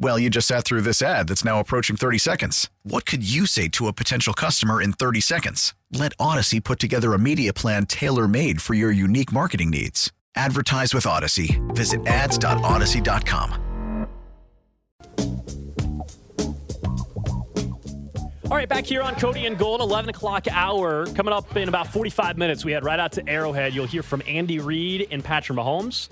Well, you just sat through this ad that's now approaching 30 seconds. What could you say to a potential customer in 30 seconds? Let Odyssey put together a media plan tailor made for your unique marketing needs. Advertise with Odyssey. Visit ads.odyssey.com. All right, back here on Cody and Gold, 11 o'clock hour. Coming up in about 45 minutes, we head right out to Arrowhead. You'll hear from Andy Reid and Patrick Mahomes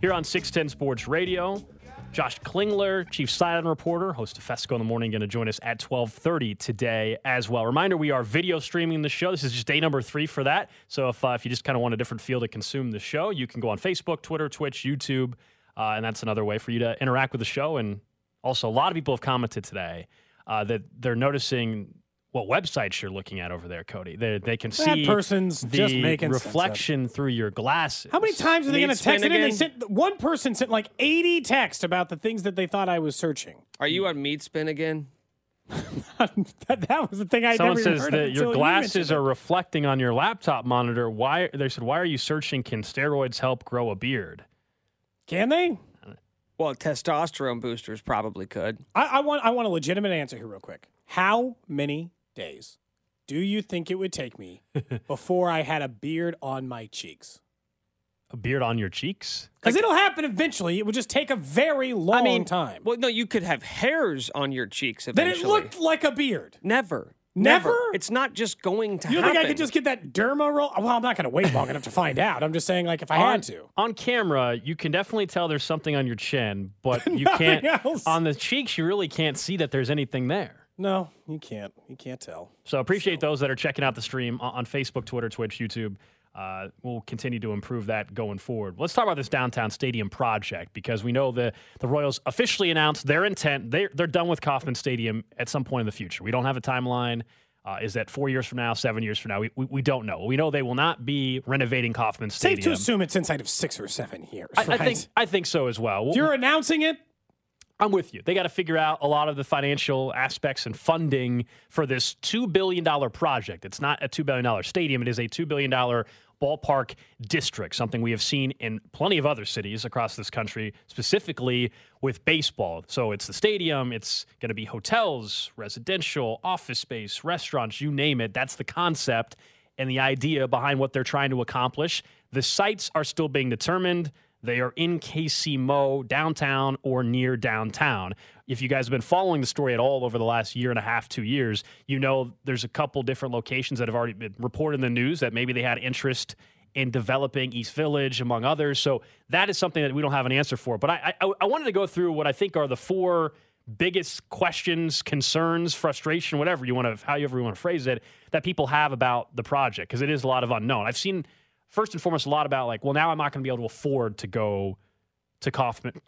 here on 610 Sports Radio. Josh Klingler, chief sideline reporter, host of Fescoe in the morning, going to join us at 12:30 today as well. Reminder: we are video streaming the show. This is just day number three for that. So if uh, if you just kind of want a different feel to consume the show, you can go on Facebook, Twitter, Twitch, YouTube, uh, and that's another way for you to interact with the show. And also, a lot of people have commented today uh, that they're noticing what websites you're looking at over there, Cody. They, they can That see person's the just making sense reflection through your glasses. How many times are they going to text it in? They sent one person sent like 80 texts about the things that they thought I was searching. Are you on meat spin again? that, that was the thing I Someone never even says heard of that until your glasses are reflecting on your laptop monitor. Why? They said, why are you searching? Can steroids help grow a beard? Can they? Well, testosterone boosters probably could. I, I want I want a legitimate answer here, real quick. How many days do you think it would take me before I had a beard on my cheeks? A beard on your cheeks? Because it'll happen eventually. It would just take a very long I mean, time. Well, no, you could have hairs on your cheeks then it looked like a beard. never, Never? It's not just going to You happen. You think I could just get that derma roll? Well, I'm not going to wait long enough to find out. I'm just saying, like, if I on, had to. On camera, you can definitely tell there's something on your chin, but you can't. else. On the cheeks, you really can't see that there's anything there. No, you can't. You can't tell. So appreciate those that are checking out the stream on Facebook, Twitter, Twitch, YouTube. Uh, we'll continue to improve that going forward. Let's talk about this downtown stadium project because we know the the Royals officially announced their intent. They're they're done with Kauffman Stadium at some point in the future. We don't have a timeline. Uh, is that four years from now, seven years from now? We, we, we don't know. We know they will not be renovating Kauffman Stadium. Safe to assume it's inside of six or seven years. I, I think I think so as well. if you're announcing it, I'm with you. They got to figure out a lot of the financial aspects and funding for this $2 billion project. It's not a $2 billion stadium, it is a $2 billion ballpark district, something we have seen in plenty of other cities across this country, specifically with baseball. So it's the stadium, it's going to be hotels, residential, office space, restaurants, you name it. That's the concept and the idea behind what they're trying to accomplish. The sites are still being determined. They are in KC Mo, downtown or near downtown. If you guys have been following the story at all over the last year and a half, two years, you know there's a couple different locations that have already been reported in the news that maybe they had interest in developing East Village, among others. So that is something that we don't have an answer for. But I, I, I wanted to go through what I think are the four biggest questions, concerns, frustration, whatever you want to, however you want to phrase it, that people have about the project because it is a lot of unknown. I've seen first and foremost a lot about like, well, now I'm not going to be able to afford to go to Kauffman,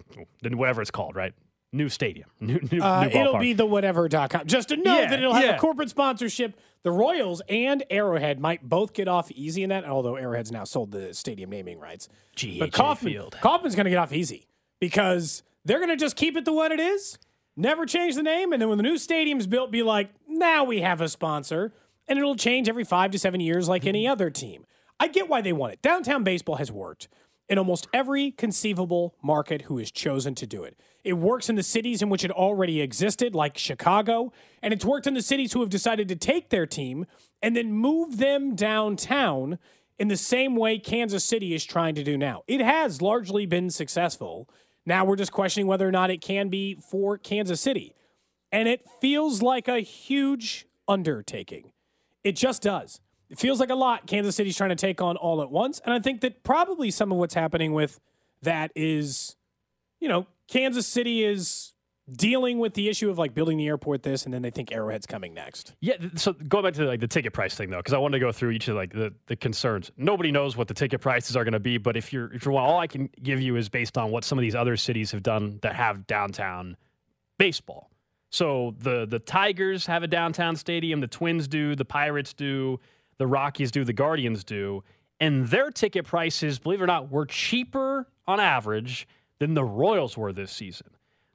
whatever it's called, right? New stadium, new, new, uh, new it'll be the whatever.com. Just to know Yeah, that it'll have yeah. a corporate sponsorship. The Royals and Arrowhead might both get off easy in that, although Arrowhead's now sold the stadium naming rights. GEHA but Kauffman, Field. Kauffman's going to get off easy because they're going to just keep it the what it is, never change the name, and then when the new stadium's built, be like, now we have a sponsor, and it'll change every five to seven years like any Mm-hmm. other team. I get why they want it. Downtown baseball has worked in almost every conceivable market who has chosen to do it. It works in the cities in which it already existed, like Chicago, and it's worked in the cities who have decided to take their team and then move them downtown in the same way Kansas City is trying to do now. It has largely been successful. Now we're just questioning whether or not it can be for Kansas City. And it feels like a huge undertaking. It just does. It feels like a lot Kansas City's trying to take on all at once. And I think that probably some of what's happening with that is, you know, Kansas City is dealing with the issue of like building the airport this, and then they think Arrowhead's coming next. Yeah, so going back to like the ticket price thing though, because I wanted to go through each of like the, the concerns. Nobody knows what the ticket prices are going to be, but if you're if you're all I can give you is based on what some of these other cities have done that have downtown baseball. So the the Tigers have a downtown stadium, the Twins do, the Pirates do, the Rockies do, the Guardians do, and their ticket prices, believe it or not, were cheaper on average than the Royals were this season.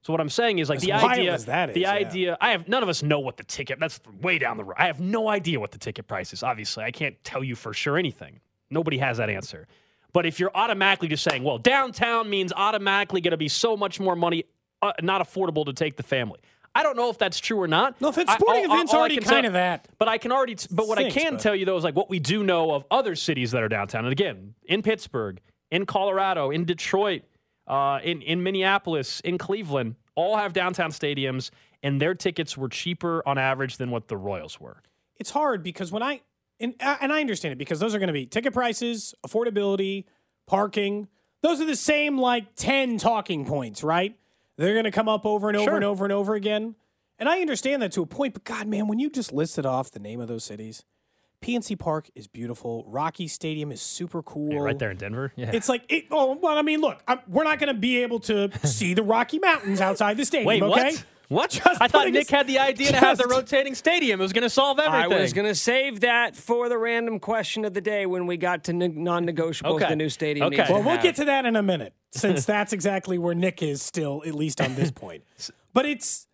So what I'm saying is like As the idea, that the yeah. idea. I have none of us know what the ticket. That's way down the road. I have no idea what the ticket price is. Obviously, I can't tell you for sure anything. Nobody has that answer. But if you're automatically just saying, well, downtown means automatically going to be so much more money, uh, not affordable to take the family. I don't know if that's true or not. No, if it's I- sporting all- all- events, all I already kind tell- of that. But I can already. T- but what I can tell you though is like what we do know of other cities that are downtown. And again, in Pittsburgh, in Colorado, in Detroit, uh, in in Minneapolis, in Cleveland, all have downtown stadiums, and their tickets were cheaper on average than what the Royals were. It's hard because when I and and I understand it because those are going to be ticket prices, affordability, parking. Those are the same like ten talking points, right? They're going to come up over and over Sure. and over and over again. And I understand that to a point, but God, man, when you just listed off the name of those cities, PNC Park is beautiful. Rocky Stadium is super cool. Yeah, right there in Denver. Yeah. It's like, it, oh, well, I mean, look, i we're not going to be able to see the Rocky Mountains outside the stadium. Wait, okay? what? What? Just I thought Nick had the idea to have the rotating stadium. It was going to solve everything. I was going to save that for the random question of the day when we got to ne- non-negotiables. Okay. The new stadium. Okay. Well, we'll have. get to that in a minute, since that's exactly where Nick is still, at least on this point. But it's,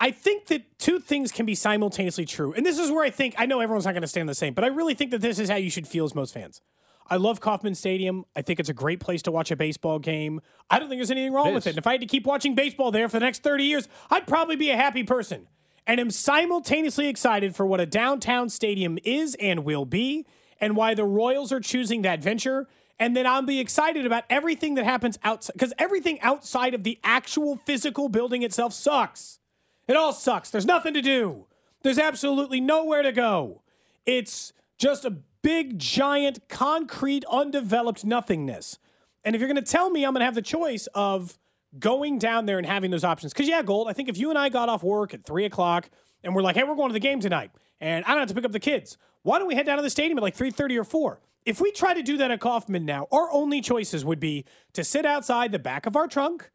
I think that two things can be simultaneously true. And this is where I think, I know everyone's not going to stand the same, but I really think that this is how you should feel as most fans. I love Kauffman Stadium. I think it's a great place to watch a baseball game. I don't think there's anything wrong It with it. And if I had to keep watching baseball there for the next 30 years, I'd probably be a happy person. And am simultaneously excited for what a downtown stadium is and will be, and why the Royals are choosing that venture. And then I'll be excited about everything that happens outside, because everything outside of the actual physical building itself sucks. It all sucks. There's nothing to do. There's absolutely nowhere to go. It's just a big, giant, concrete, undeveloped nothingness. And if you're going to tell me I'm going to have the choice of going down there and having those options, because yeah, Gold, I think if you and I got off work at three o'clock and we're like, hey, we're going to the game tonight, and I don't have to pick up the kids, why don't we head down to the stadium at like 3:30 or 4? If we try to do that at Kauffman now, our only choices would be to sit outside the back of our trunk,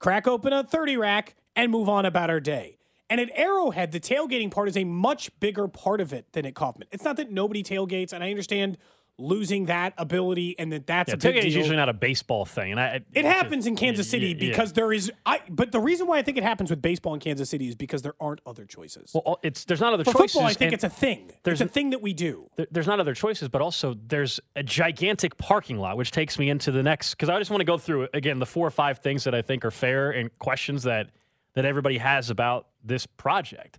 crack open a 30 rack, and move on about our day. And at Arrowhead, the tailgating part is a much bigger part of it than at Kauffman. It's not that nobody tailgates, and I understand losing that ability and that that's Yeah, a big deal. is usually not a baseball thing, and I, It happens in Kansas yeah, City yeah. because there is I but the reason why I think it happens with baseball in Kansas City is because there aren't other choices. well, it's there's not other For choices. football, I think it's a thing. there's It's a thing that we do. there- there's not other choices, but also there's a gigantic parking lot, which takes me into the next because I just want to go through again the four or five things that I think are fair and questions that that everybody has about this project.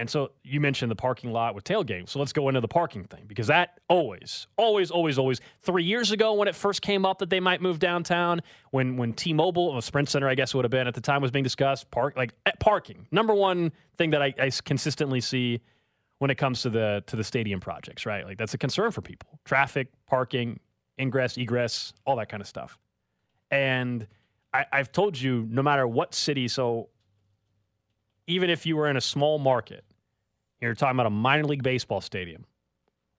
And so you mentioned the parking lot with tailgating. So let's go into the parking thing because that always, always, always, always. Three years ago, when it first came up that they might move downtown, when when T-Mobile, or Sprint Center, I guess it would have been at the time, was being discussed. Park like eh, parking, number one thing that I consistently see when it comes to the to the stadium projects, right? Like that's a concern for people. Traffic, parking, ingress, egress, all that kind of stuff. And I, I've told you, no matter what city, so even if you were in a small market, you're talking about a minor league baseball stadium.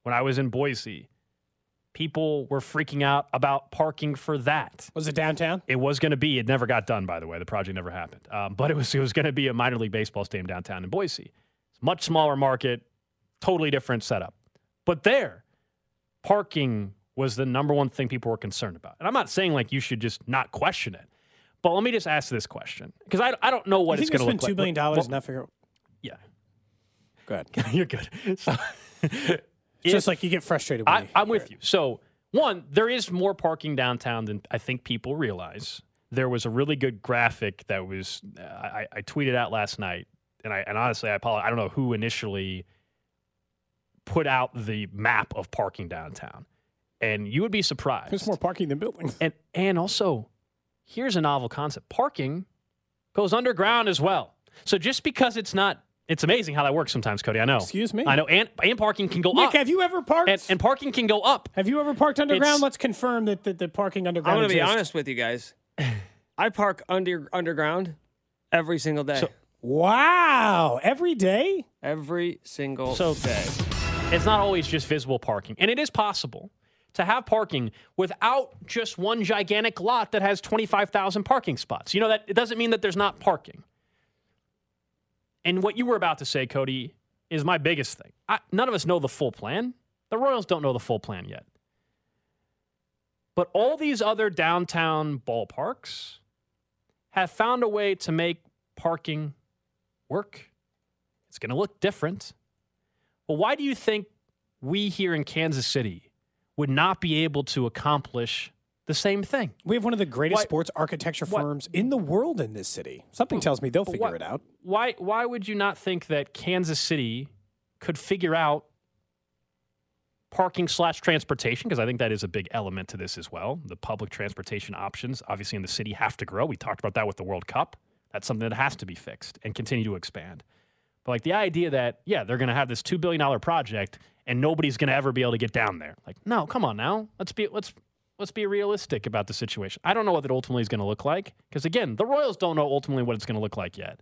When I was in Boise, people were freaking out about parking for that. Was it downtown? It was going to be. It never got done, by the way. The project never happened. Um, but it was. It was going to be a minor league baseball stadium downtown in Boise. It's a much smaller market, totally different setup. But there, parking was the number one thing people were concerned about. And I'm not saying like you should just not question it. But let me just ask this question because I, I don't know what it's going to look two billion like. dollars Well, and not figure out yeah, Go ahead. you're good. So, It's just like you get frustrated I, I'm with it. you. So, one, there is more parking downtown than I think people realize. There was a really good graphic that was uh, I, I tweeted out last night, and I and honestly, I apologize. I don't know who initially put out the map of parking downtown, and you would be surprised. There's more parking than buildings. And and also, here's a novel concept: parking goes underground as well. So just because it's not, it's amazing how that works sometimes, Cody. I know. Excuse me? I know, and and parking can go Nick, up. have you ever parked? and, and parking can go up. have you ever parked underground? It's- Let's confirm that the, the parking underground. I'm going to be exists. honest with you guys. I park under underground Every single day. So- Wow. Every day? Every single So- day. It's not always just visible parking. And it is possible to have parking without just one gigantic lot that has 25,000 parking spots. You know that it doesn't mean that there's not parking. And what you were about to say, Cody, is my biggest thing. I, none of us know the full plan. The Royals don't know the full plan yet. But all these other downtown ballparks have found a way to make parking work. It's going to look different. Well, why do you think we here in Kansas City would not be able to accomplish the same thing? We have one of the greatest Why- sports architecture What- firms in the world in this city. Something tells me they'll figure why- it out. Why why would you not think that Kansas City could figure out parking slash transportation? Because I think that is a big element to this as well. The public transportation options, obviously in the city, have to grow. We talked about that with the World Cup. That's something that has to be fixed and continue to expand. But like the idea that, yeah, they're gonna have this two billion dollar project and nobody's gonna ever be able to get down there. Like, no, come on now. Let's be let's let's be realistic about the situation. I don't know what it ultimately is gonna look like. Because again, the Royals don't know ultimately what it's gonna look like yet.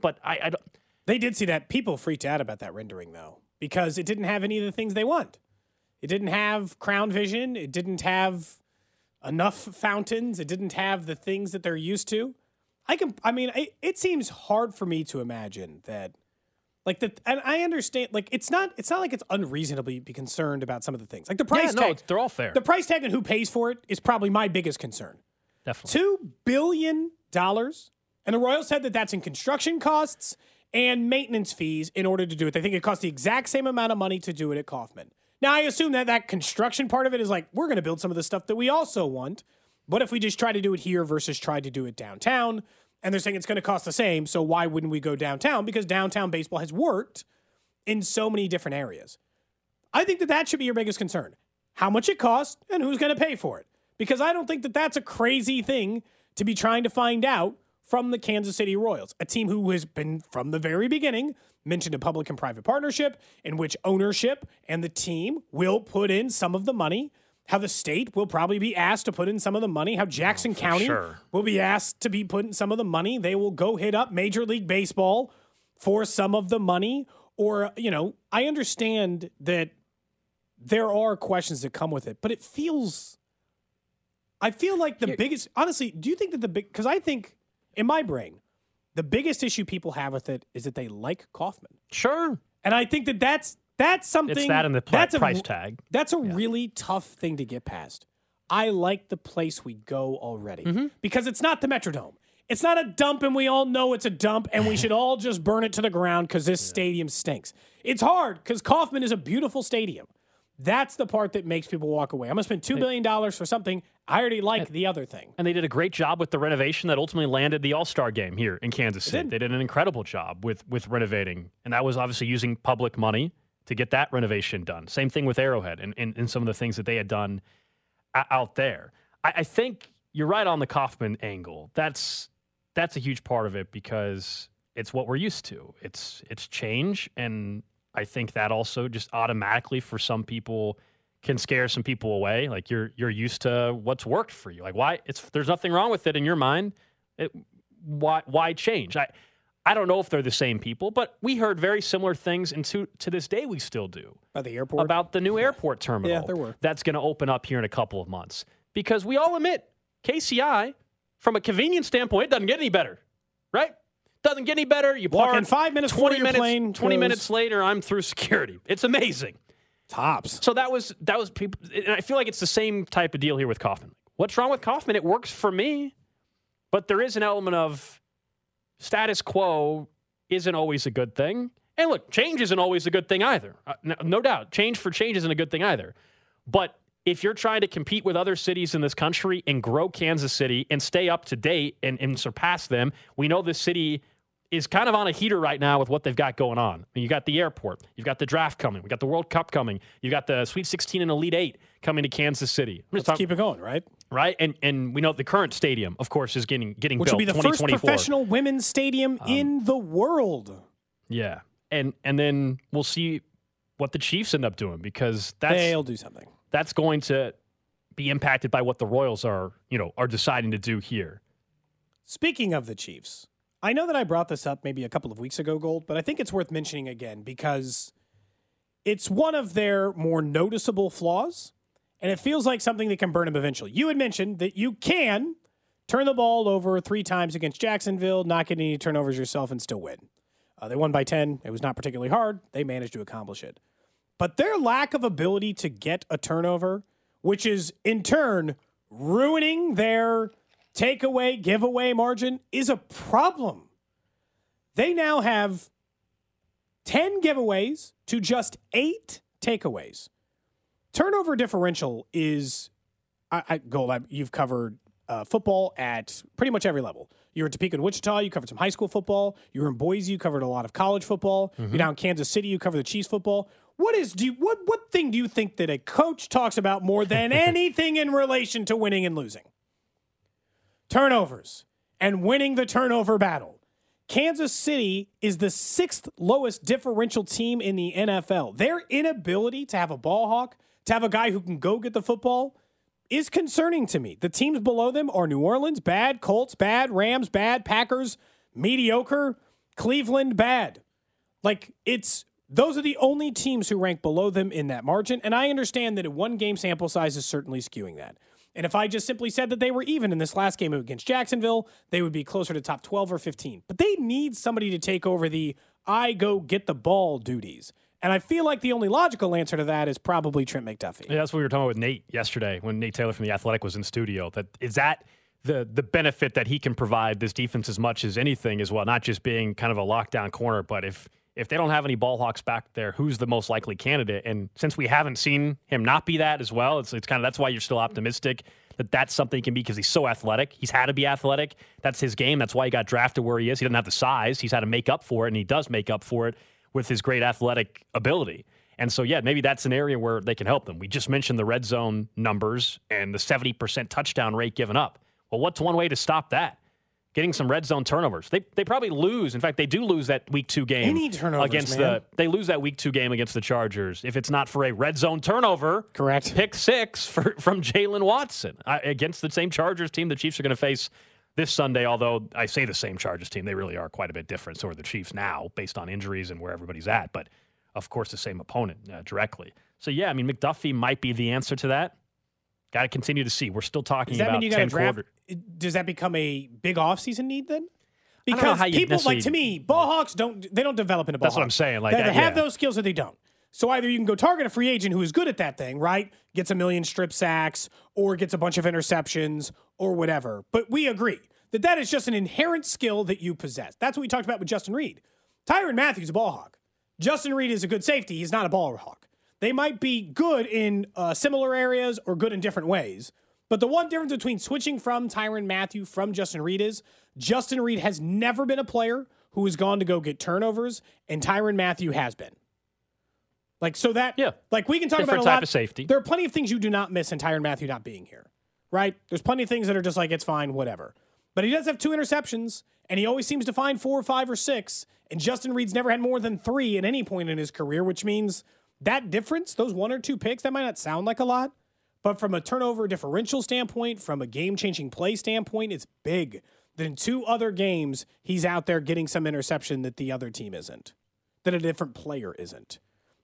But I, I don't They did see that. People freaked out about that rendering, though, because it didn't have any of the things they want. It didn't have crown vision. It didn't have enough fountains. It didn't have the things that they're used to. I can. I mean, it seems hard for me to imagine that, like the. And I understand. Like it's not. It's not like it's unreasonably be concerned about some of the things. Like the price yeah, no, tag. it's- they're all fair. the price tag and who pays for it is probably my biggest concern. Definitely. Two billion dollars, and the Royals said that that's in construction costs and maintenance fees in order to do it. They think it costs the exact same amount of money to do it at Kauffman. Now, I assume that that construction part of it is like we're going to build some of the stuff that we also want. What if we just try to do it here versus try to do it downtown? And they're saying it's going to cost the same. So why wouldn't we go downtown? Because downtown baseball has worked in so many different areas. I think that that should be your biggest concern. How much it costs and who's going to pay for it. Because I don't think that that's a crazy thing to be trying to find out from the Kansas City Royals, a team who has been from the very beginning mentioned a public and private partnership in which ownership and the team will put in some of the money. How the state will probably be asked to put in some of the money. How Jackson oh, County sure. will be asked to be putting some of the money. They will go hit up Major League Baseball for some of the money. Or, you know, I understand that there are questions that come with it, but it feels. I feel like the biggest. Honestly, do you think that the big. Because I think in my brain, the biggest issue people have with it is that they like Kauffman. Sure. And I think that that's that's something. It's that and the pla- that's a- price tag. That's a really tough thing to get past. I like the place we go already Mm-hmm. because it's not the Metrodome. It's not a dump, and we all know it's a dump, and we should all just burn it to the ground because this stadium stinks. It's hard because Kauffman is a beautiful stadium. That's the part that makes people walk away. I'm gonna spend two billion dollars for something I already like the other thing. And they did a great job with the renovation that ultimately landed the All Star game here in Kansas City. did. They did an incredible job with with renovating, and that was obviously using public money to get that renovation done. Same thing with Arrowhead and, and, and some of the things that they had done out there. I, I think you're right on the Kauffman angle. That's that's a huge part of it because it's what we're used to. It's it's change, and I think that also just automatically for some people can scare some people away. Like you're you're used to what's worked for you. Like why it's there's nothing wrong with it in your mind. It, why why change? I I don't know if they're the same people, but we heard very similar things, and to to this day we still do By the airport, about the new airport terminal Yeah, there were. that's going to open up here in a couple of months. Because we all admit KCI, from a convenience standpoint, it doesn't get any better, right? Doesn't get any better. You park in five minutes before 20 your minutes, plane 20 goes- minutes later, I'm through security. It's amazing. tops. So that was that was people, and I feel like it's the same type of deal here with Kauffman. What's wrong with Kauffman? It works for me, but there is an element of status quo isn't always a good thing. And look, change isn't always a good thing either. Uh, no, no doubt, change for change isn't a good thing either. But if you're trying to compete with other cities in this country and grow Kansas City and stay up to date and, and surpass them, we know this city is kind of on a heater right now with what they've got going on. I mean, you got the airport, you've got the draft coming, we got the World Cup coming, you got the Sweet 16 and Elite Eight coming to Kansas City. Let's talking- keep it going, right? Right? And and we know the current stadium, of course, is getting getting Which built. will be the first 2024. professional women's stadium Um, in the world. Yeah, and and then we'll see what the Chiefs end up doing because that's They'll do something. that's going to be impacted by what the Royals are you know are deciding to do here. Speaking of the Chiefs, I know that I brought this up maybe a couple of weeks ago, Gold, but I think it's worth mentioning again because it's one of their more noticeable flaws, and it feels like something that can burn them eventually. You had mentioned that you can turn the ball over three times against Jacksonville, not get any turnovers yourself, and still win. Uh, they won by 10. It was not particularly hard. They managed to accomplish it. But their lack of ability to get a turnover, which is in turn ruining their takeaway, giveaway margin, is a problem. They now have 10 giveaways to just eight takeaways. Turnover differential is, I, I Gold, I, you've covered uh, football at pretty much every level. You were in Topeka and Wichita, you covered some high school football. You were in Boise, you covered a lot of college football. You're down in Kansas City, you cover the Chiefs football. What is do you, what what thing do you think that a coach talks about more than anything in relation to winning and losing? Turnovers and winning the turnover battle. Kansas City is the sixth lowest differential team in the NFL. Their inability to have a ball hawk, to have a guy who can go get the football, is concerning to me. The teams below them are New Orleans, bad, Colts, bad, Rams, bad, Packers, mediocre, Cleveland, bad. Like, it's those are the only teams who rank below them in that margin. And I understand that a one game sample size is certainly skewing that. And if I just simply said that they were even in this last game against Jacksonville, they would be closer to top 12 or 15. But they need somebody to take over the I go get the ball duties. And I feel like the only logical answer to that is probably Trent McDuffie. Yeah, that's what we were talking about with Nate yesterday when Nate Taylor from the Athletic was in studio. That is that the the benefit that he can provide this defense as much as anything as well, not just being kind of a lockdown corner, but if if they don't have any ball hawks back there, who's the most likely candidate? And since we haven't seen him not be that as well, it's it's kind of that's why you're still optimistic that that's something he can be because he's so athletic. He's had to be athletic. That's his game. That's why he got drafted where he is. He doesn't have the size. He's had to make up for it, and he does make up for it with his great athletic ability. And so, yeah, maybe that's an area where they can help them. We just mentioned the red zone numbers and the 70% touchdown rate given up. Well, what's one way to stop that? Getting some red zone turnovers. They, they probably lose. In fact, they do lose that week two game Any turnovers, against man. the. They lose that week two game against the Chargers if it's not for a red zone turnover. Correct. Pick six for, from Jaylen Watson uh, against the same Chargers team the Chiefs are going to face this Sunday. Although I say the same Chargers team, they really are quite a bit different. So are the Chiefs now, based on injuries and where everybody's at. But of course, the same opponent uh, directly. So yeah, I mean McDuffie might be the answer to that. Got to continue to see. We're still talking Does that about mean you got to 10 draft? quarter. Does that become a big offseason need then? Because people like to me, ball hawks don't they don't develop into ball That's what I'm saying, like they that- have yeah. those skills or they don't. So either you can go target a free agent who is good at that thing, right? Gets a million strip sacks or gets a bunch of interceptions or whatever. But we agree that that is just an inherent skill that you possess. That's what we talked about with Justin Reid. Tyrann Mathieu's a ball hawk. Justin Reid is a good safety. He's not a ball hawk. They might be good in uh, similar areas or good in different ways. But the one difference between switching from Tyrann Mathieu from Justin Reid is Justin Reid has never been a player who has gone to go get turnovers, and Tyrann Mathieu has been. Like so that Yeah. like we can talk Different about a type lot of safety. There are plenty of things you do not miss in Tyrann Mathieu not being here. Right? There's plenty of things that are just like it's fine, whatever. But he does have two interceptions, and he always seems to find four, or five, or six. And Justin Reid's never had more than three at any point in his career, which means that difference, those one or two picks, that might not sound like a lot, but from a turnover differential standpoint, from a game changing play standpoint, it's big. Then two other games, he's out there getting some interception that the other team isn't, that a different player isn't.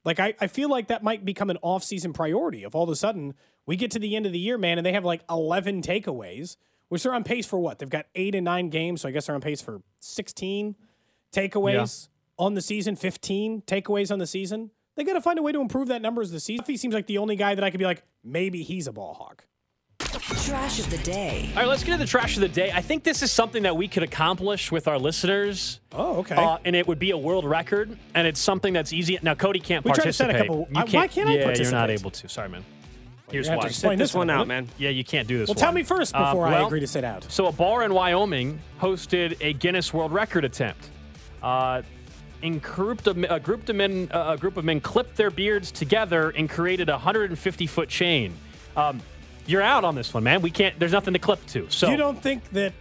Like I, I feel like that might become an off-season priority. If all of a sudden we get to the end of the year, man, and they have like eleven takeaways, which they're on pace for what? They've got eight and nine games, so I guess they're on pace for sixteen takeaways on the season, fifteen takeaways on the season. They got to find a way to improve that number as the season. He seems like the only guy that I could be like, maybe he's a ball hawk. Trash of the day. All right, let's get to the trash of the day. I think this is something that we could accomplish with our listeners. Oh, okay. Uh, and it would be a world record, and it's something that's easy. Now, Cody can't We tried to set a participate. couple- You I- why can't I yeah, you're not able to. Sorry, man. Here's You have to why. explain This this one one, out, man. Yeah, you can't do this. Well, one. tell me first Uh, before I well, agree to sit out. So, a bar in Wyoming hosted a Guinness World Record attempt. Uh, in grouped of, a group of men, uh, a group of men clipped their beards together and created a 150 foot chain. Um, you're out on this one, man. We can't. There's nothing to clip to. So you don't think that?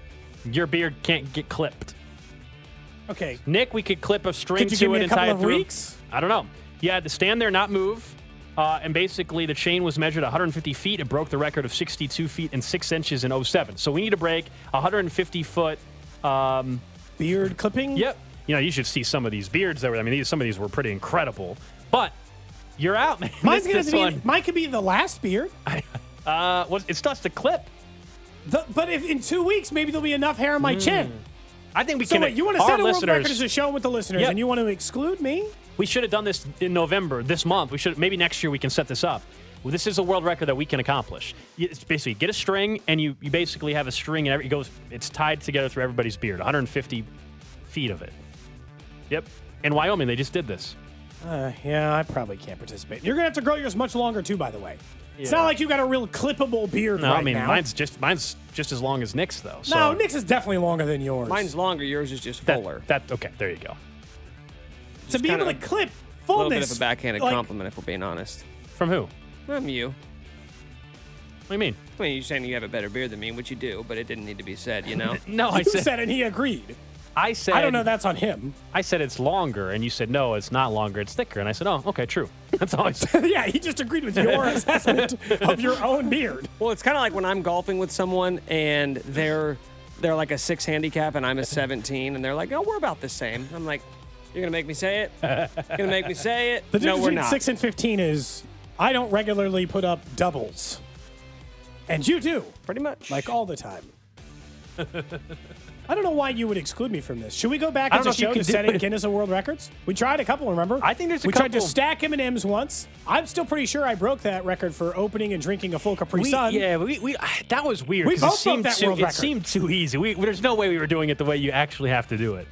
your beard can't get clipped. Okay, Nick, we could clip a string Could you to give me it a and tie couple it of through. weeks? I don't know. You had to stand there, not move. Uh, and basically, the chain was measured 150 feet. It broke the record of 62 feet and 6 inches in 07. So we need to break 150 foot um, beard clipping. Yep. You know, you should see some of these beards that were. I mean, these, some of these were pretty incredible. But you're out, man. Mine's This- gonna this be. one- Mine could be the last beard. Uh, starts to clip. The, but if in two weeks maybe there'll be enough hair on my chin. I think we So can. wait, you want to set a world record as a show with the listeners, Yep. and you want to exclude me? We should have done this in November, this month. We should maybe next year we can set this up. Well, this is a world record that we can accomplish. It's basically get a string, and you, you basically have a string, and every, it goes. It's tied together through everybody's beard. 150 feet of it. Yep. In Wyoming, they just did this. Uh, yeah, I probably can't participate. You're gonna have to grow yours much longer too, by the way. It's Yeah. not like you got a real clippable beard No, right I mean now. mine's just mine's just as long as Nick's though. So no, Nick's is definitely longer than yours. Mine's longer. Yours is just fuller. that okay. There you go. to be able to kinda clip a fullness. little bit of a backhanded like, compliment, if we're being honest. From who? From you. What do you mean? I mean, you're saying you have a better beard than me, which you do, but it didn't need to be said, you know? No, I said, said and he agreed. I said I don't know. That's on him. I said it's longer, and you said no, it's not longer, it's thicker, and I said oh, okay, true. That's all I said. yeah, he just agreed with your assessment of your own beard. well, it's kind of like when I'm golfing with someone and they're they're like a six handicap and I'm a 17, and they're like, "Oh, we're about the same." I'm like, "You're gonna make me say it? You're gonna make me say it?" The no, difference we're between not. six and fifteen is I don't regularly put up doubles, and you do, Pretty much. like all the time. I don't know why you would exclude me from this. Should we go back I as don't a show to setting it. Guinness of World Records? We tried a couple, remember? I think there's a couple. we tried to stack M and M's once. I'm still pretty sure I broke that record for opening and drinking a full Capri We, Sun. yeah, we, we that was weird. We both it seemed broke that too, world It seemed too easy. We, there's no way we were doing it the way you actually have to do it.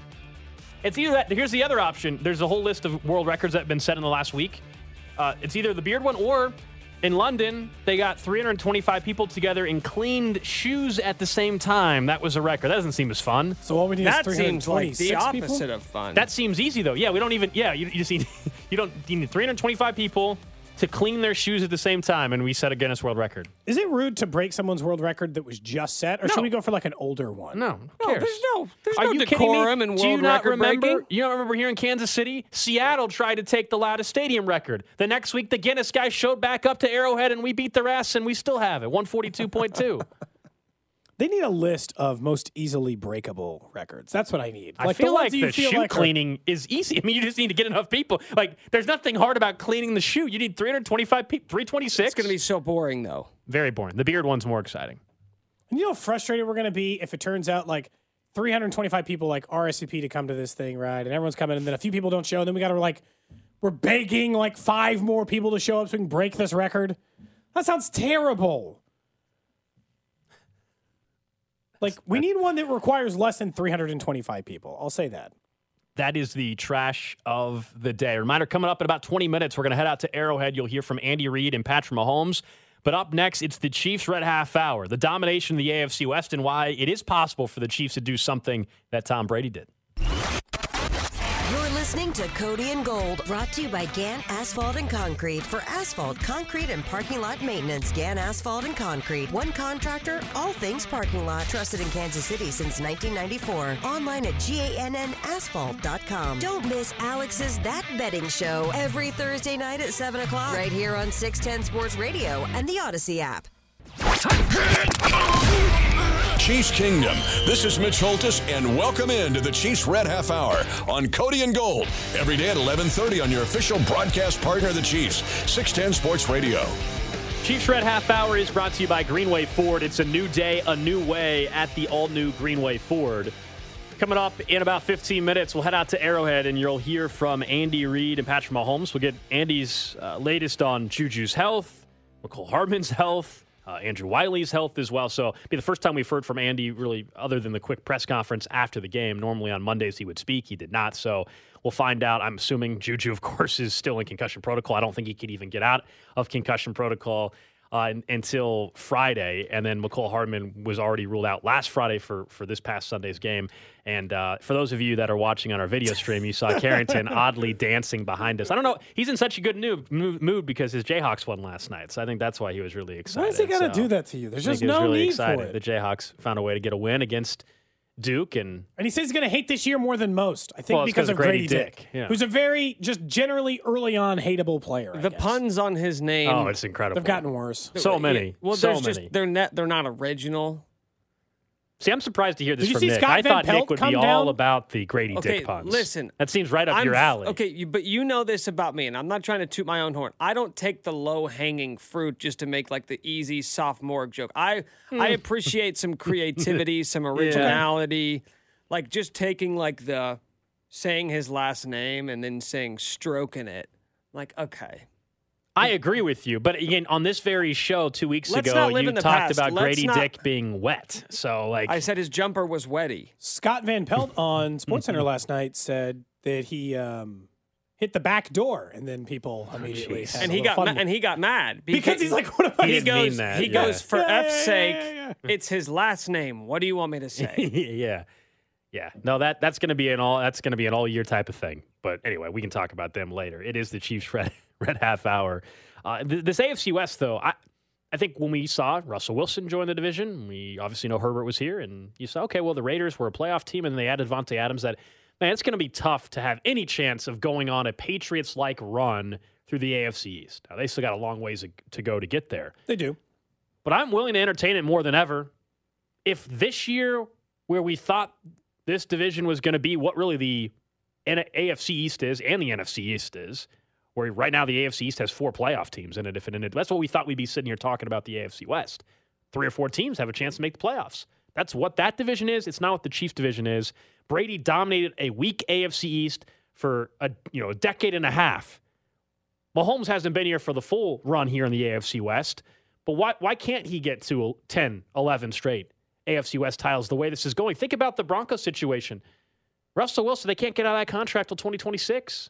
It's either that. Here's the other option. There's a whole list of world records that have been set in the last week. Uh, it's either the beard one or in London they got 325 people together and cleaned shoes at the same time. That was a record. That doesn't seem as fun. So all we need that is seems like the 326 opposite people? of fun. That seems easy though. Yeah, we don't even. Yeah, you, you just need you don't you need 325 people to clean their shoes at the same time, and we set a Guinness World Record. Is it rude to break someone's world record that was just set, or No. should we go for like an older one? No, No, cares? there's no, there's Are no you decorum and Do you world not record remember? breaking. You don't remember here in Kansas City, Seattle tried to take the loudest stadium record. The next week, the Guinness guy showed back up to Arrowhead, and we beat their ass, and we still have it, 142.2. They need a list of most easily breakable records. That's what I need. I the feel ones like you the feel shoe like are- cleaning is easy. I mean, you just need to get enough people. Like, there's nothing hard about cleaning the shoe. You need 325 people, 326. it's going to be so boring, though. very boring. The beard one's more exciting. And you know how frustrated we're going to be if it turns out like 325 people like RSVP to come to this thing, right? And everyone's coming, and then a few people don't show. And then we got to like, we're begging like five more people to show up so we can break this record. That sounds terrible. Like, we need one that requires less than 325 people. I'll say that. That is the trash of the day. Reminder coming up in about 20 minutes, we're going to head out to Arrowhead. You'll hear from Andy Reid and Patrick Mahomes. But up next, it's the Chiefs' red half hour, the domination of the AFC West, and why it is possible for the Chiefs to do something that Tom Brady did. Listening to Cody and Gold, brought to you by Gann Asphalt and Concrete. For asphalt, concrete, and parking lot maintenance, Gann Asphalt and Concrete. One contractor, all things parking lot. Trusted in Kansas City since 1994. Online at GANNasphalt.com. Don't miss Alex's That Betting Show every Thursday night at 7 o'clock, right here on 610 Sports Radio and the Odyssey app. Chiefs Kingdom. This is Mitch Holthus, and welcome into the Chiefs Red Half Hour on Cody and Gold every day at 11:30 on your official broadcast partner, the Chiefs, 610 Sports Radio. Chiefs Red Half Hour is brought to you by Greenway Ford. It's a new day, a new way at the all new Greenway Ford. Coming up in about 15 minutes, we'll head out to Arrowhead and you'll hear from Andy Reid and Patrick Mahomes. We'll get Andy's uh, latest on Juju's health, Mecole Hardman's health, uh, Andrew Wylie's health as well. So, be the first time we've heard from Andy, really, other than the quick press conference after the game. Normally on Mondays he would speak, he did not. So, we'll find out. I'm assuming Juju, of course, is still in concussion protocol. I don't think he could even get out of concussion protocol uh, until Friday, and then Mecole Hardman was already ruled out last Friday for for this past Sunday's game. And uh, for those of you that are watching on our video stream, you saw Carrington oddly dancing behind us. I don't know. He's in such a good mood, mood mood because his Jayhawks won last night, so I think that's why he was really excited. Why is he got to So do that to you? There's I just think no really need excited. for it. The Jayhawks found a way to get a win against Duke, and And he says he's going to hate this year more than most. I think Well, it's because 'cause of of Grady Grady, Dick, Dick, yeah. who's a very just generally early on hateable player. I The guess. puns on his name. oh, it's incredible. They've gotten worse. so many, Well, so there's many. just they're not they're not original. See, I'm surprised to hear this Did you from see Nick. Scott I Van thought Nick would come be all about the Grady Okay, Dick puns. listen. that seems right up I'm your alley. Okay, you, but you know this about me, and I'm not trying to toot my own horn. I don't take the low hanging fruit just to make like the easy sophomore joke. I Hmm. I appreciate some creativity, some originality, like just taking like the saying his last name and then saying stroking it. Like okay, I agree with you, but again, on this very show two weeks Let's ago, not you talked past. about Let's Grady not- Dick being wet. So, like, I said his jumper was wetty. Scott Van Pelt on SportsCenter last night said that he um, hit the back door, and then people immediately jeez. had And a he got fun ma- and he got mad because he's like, "What am I?" He he didn't mean goes that, he yeah. goes for Yeah, F's yeah, sake. yeah, yeah, It's his last name. What do you want me to say? yeah, yeah. No, that that's going to be an all that's going to be an all year type of thing. But anyway, we can talk about them later. It is the Chiefs red red half hour. Uh, th- this AFC West, though, I I think when we saw Russell Wilson join the division, we obviously know Herbert was here, and you saw okay, well the Raiders were a playoff team, and they added Davante Adams. That man, it's going to be tough to have any chance of going on a Patriots like run through the AFC East. Now they still got a long ways to go to get there. They do. But I'm willing to entertain it more than ever. If this year, where we thought this division was going to be what really the AFC East is and the NFC East is, where right now the AFC East has four playoff teams in it. If it, and it, that's what we thought we'd be sitting here talking about the AFC West. Three or four teams have a chance to make the playoffs. That's what that division is. It's not what the Chiefs division is. Brady dominated a weak AFC East for a you know a decade and a half. Mahomes hasn't been here for the full run here in the AFC West, but why why can't he get to 10, 11 straight AFC West titles the way this is going? Think about the Broncos situation. Russell Wilson, they can't get out of that contract till 2026.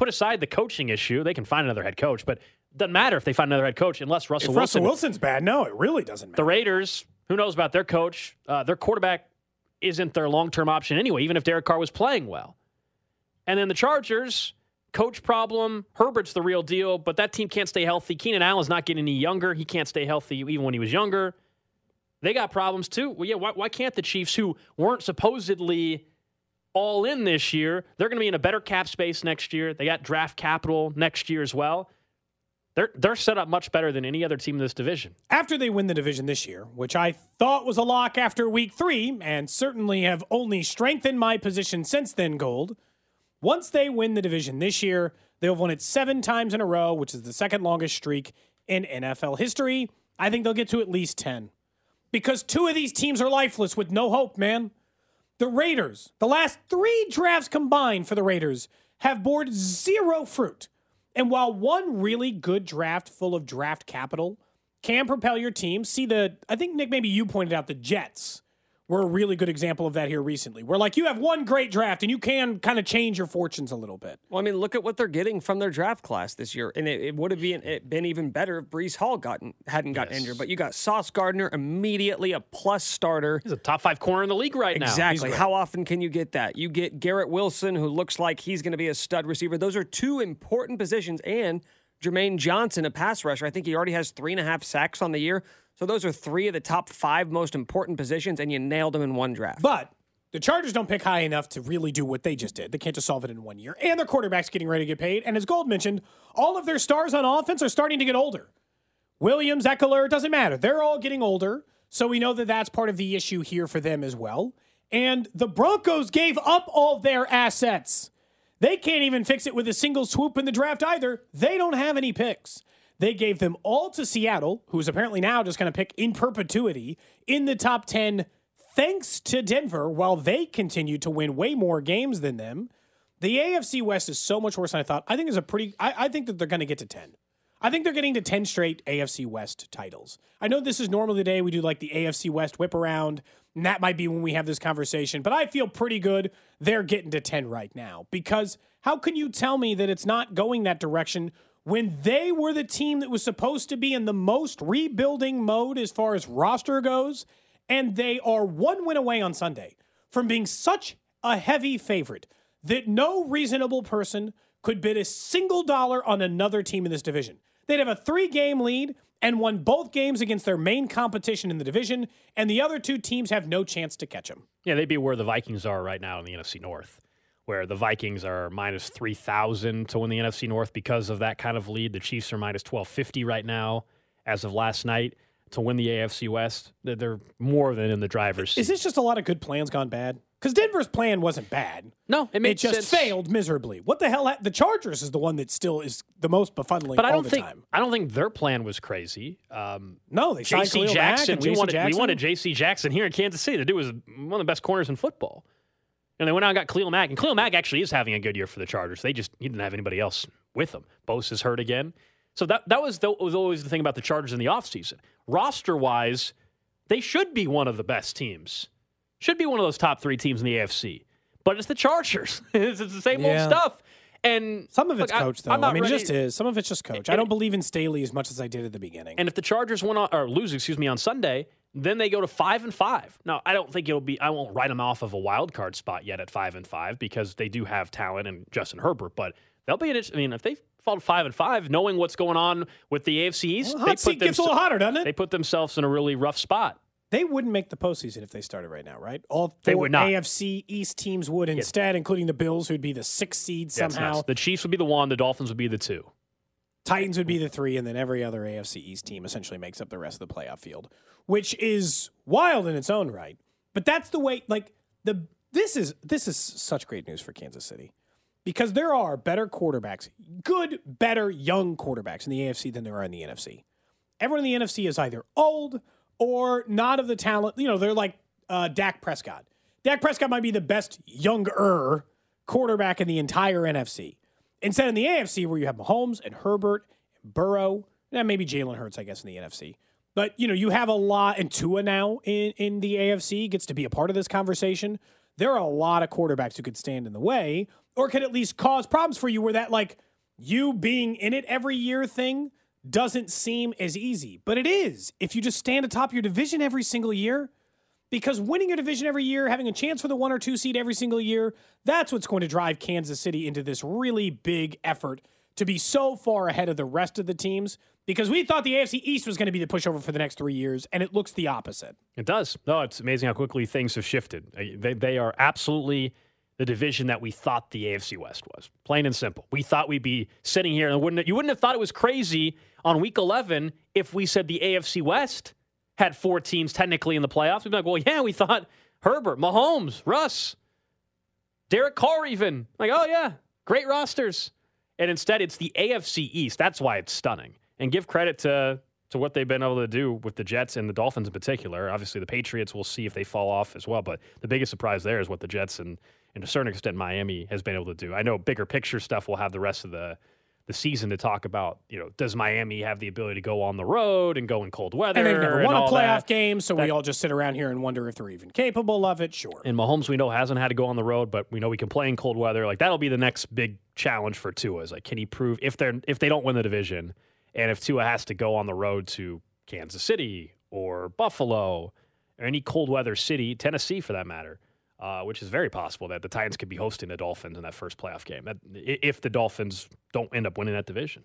Put aside the coaching issue, they can find another head coach, but it doesn't matter if they find another head coach unless Russell if Wilson. Russell Wilson's bad, no, it really doesn't matter. The Raiders, who knows about their coach? Uh, their quarterback isn't their long term option anyway, even if Derek Carr was playing well. And then the Chargers, coach problem. Herbert's the real deal, but that team can't stay healthy. Keenan Allen's not getting any younger. He can't stay healthy even when he was younger. They got problems too. Well, yeah, why, why can't the Chiefs, who weren't supposedly all in this year, they're going to be in a better cap space next year. They got draft capital next year as well. They're, they're set up much better than any other team in this division. after they win the division this year, which I thought was a lock after week three, and certainly have only strengthened my position since then, Gold. Once they win the division this year, they'll have won it seven times in a row, which is the second longest streak in NFL history. I think they'll get to at least 10. Because two of these teams are lifeless with no hope, man. The Raiders, the last three drafts combined for the Raiders, have bored zero fruit. And while one really good draft full of draft capital can propel your team, see the, I think, Nick, maybe you pointed out the Jets were a really good example of that here recently, where like you have one great draft and you can kind of change your fortunes a little bit. Well, I mean, look at what they're getting from their draft class this year, and it, it would have been it been even better if Breece Hall gotten hadn't gotten injured. But you got Sauce Gardner immediately a plus starter. He's a top five corner in the league right now. Exactly. How often can you get that? You get Garrett Wilson, who looks like he's going to be a stud receiver. Those are two important positions, and Jermaine Johnson, a pass rusher. I think he already has three and a half sacks on the year. So those are three of the top five most important positions, and you nailed them in one draft. But the Chargers don't pick high enough to really do what they just did. They can't just solve it in one year. And their quarterback's getting ready to get paid. And as Gold mentioned, all of their stars on offense are starting to get older. Williams, Ekeler, doesn't matter. They're all getting older. So we know that that's part of the issue here for them as well. And the Broncos gave up all their assets. They can't even fix it with a single swoop in the draft either. They don't have any picks. They gave them all to Seattle, who's apparently now just going to pick in perpetuity in the top 10, thanks to Denver, while they continue to win way more games than them. The AFC West is so much worse than I thought. I think is a pretty. I, I think that they're going to get to ten. I think they're getting to ten straight AFC West titles. I know this is normally the day we do like the AFC West whip around, and that might be when we have this conversation. But I feel pretty good they're getting to ten right now because how can you tell me that it's not going that direction when they were the team that was supposed to be in the most rebuilding mode as far as roster goes, and they are one win away on Sunday from being such a heavy favorite that no reasonable person could bid a single dollar on another team in this division. They'd have a three game lead and won both games against their main competition in the division, and the other two teams have no chance to catch them. Yeah, they'd be where the Vikings are right now in the NFC North, where the Vikings are minus 3,000 to win the NFC North because of that kind of lead. The Chiefs are minus 1,250 right now as of last night. to win the AFC West. They're- They're more than in the driver's seat. Is this just a lot of good plans gone bad? Because Denver's plan wasn't bad. No, it made just sense. failed miserably. What the hell? The Chargers is the one that still is the most befuddling. But I all don't the think time. I don't think their plan was crazy. Um, No, they signed J.C. Jackson. We wanted Jackson. we wanted J.C. Jackson here in Kansas City. The dude was one of the best corners in football. And they went out and got Khalil Mack. And Khalil Mack actually is having a good year for the Chargers. They just he didn't have anybody else with him. Bosa is hurt again. So that that was, the, was always the thing about the Chargers in the offseason. Roster wise, they should be one of the best teams. Should be one of those top three teams in the AFC. But it's the Chargers. it's, it's the same Yeah. old stuff. And Some of it's look, I- coach, though. I'm I mean, ready- it just is. Some of it's just coach. I don't believe in Staley as much as I did at the beginning. And if the Chargers win on, or lose, excuse me, on Sunday, then they go to five and five. Now, I don't think it'll be. I won't write them off of a wild card spot yet at five and five because they do have talent and Justin Herbert. But they'll be. an. I mean, if they fall to five and five, knowing what's going on with the AFC East, Well, they hot seat gets a little hotter, doesn't it? They put themselves in a really rough spot. They wouldn't make the postseason if they started right now, right? All They would not. AFC East teams would instead, including the Bills, who'd be the sixth seed somehow. nuts. The Chiefs would be the one. The Dolphins would be the two. Titans would be the three, and then every other AFC East team essentially makes up the rest of the playoff field, which is wild in its own right. But that's the way. Like the this is this is such great news for Kansas City because there are better quarterbacks, good, better young quarterbacks in the AFC than there are in the NFC. Everyone in the NFC is either old or not of the talent. You know, they're like uh, Dak Prescott. Dak Prescott might be the best younger quarterback in the entire NFC. Instead, in the AFC, where you have Mahomes and Herbert, and Burrow, and maybe Jalen Hurts, I guess, in the NFC. But you know, you have a lot, and Tua now in in the AFC gets to be a part of this conversation. There are a lot of quarterbacks who could stand in the way, or could at least cause problems for you. Where that like you being in it every year thing doesn't seem as easy, but it is if you just stand atop your division every single year because winning your division every year, having a chance for the one or two seed every single year, that's what's going to drive Kansas City into this really big effort to be so far ahead of the rest of the teams. Because we thought the AFC East was going to be the pushover for the next three years, and it looks the opposite. It does. No, it's amazing how quickly things have shifted. They, they are absolutely the division that we thought the AFC West was. Plain and simple. We thought we'd be sitting here, and wouldn't you wouldn't have thought it was crazy on Week 11 if we said the AFC West had four teams technically in the playoffs. We'd be like, well, yeah, we thought Herbert, Mahomes, Russ, Derek Carr, even like, oh yeah, great rosters. And instead, it's the AFC East. That's why it's stunning. And give credit to to what they've been able to do with the Jets and the Dolphins in particular. Obviously, the Patriots, we'll see if they fall off as well. But the biggest surprise there is what the Jets and, and to a certain extent, Miami has been able to do. I know bigger picture stuff will have the rest of the the season to talk about. You know, does Miami have the ability to go on the road and go in cold weather? And they've never won a playoff that? game, so we all just sit around here and wonder if they're even capable of it. Sure. And Mahomes, we know, hasn't had to go on the road, but we know we can play in cold weather. Like that'll be the next big challenge for Tua. Is like, can he prove if they're if they don't win the division, and if Tua has to go on the road to Kansas City or Buffalo or any cold weather city, Tennessee for that matter, uh, which is very possible that the Titans could be hosting the Dolphins in that first playoff game. That, if the Dolphins don't end up winning that division.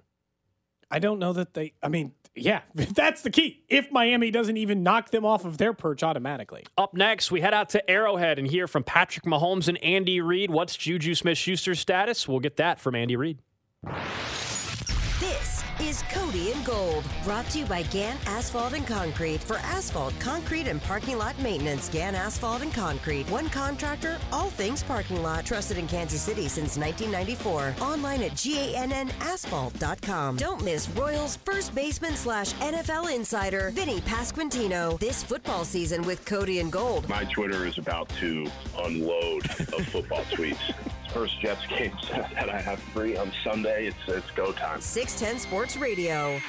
I don't know that they. I mean, yeah, that's the key. If Miami doesn't even knock them off of their perch automatically. Up next, we head out to Arrowhead and hear from Patrick Mahomes and Andy Reid. What's Juju Smith Schuster's status? We'll get that from Andy Reid. Is Cody and Gold, brought to you by Gant Asphalt and Concrete. For asphalt, concrete, and parking lot maintenance, Gant Asphalt and Concrete. One contractor, all things parking lot. Trusted in Kansas City since 1994. Online at GantAsphalt.com. Don't miss Royals first baseman slash NFL insider, Vinny Pasquantino. This football season with Cody and Gold. My Twitter is about to unload of football tweets. First Jets game that I have free on Sunday. It's it's go time. 610 Sports Radio.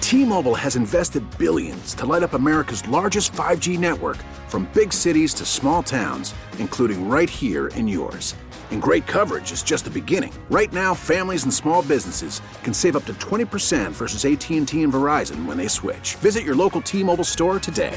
T-Mobile has invested billions to light up America's largest 5G network from big cities to small towns, including right here in yours. And great coverage is just the beginning. Right now, families and small businesses can save up to 20% versus AT&T and Verizon when they switch. Visit your local T-Mobile store today.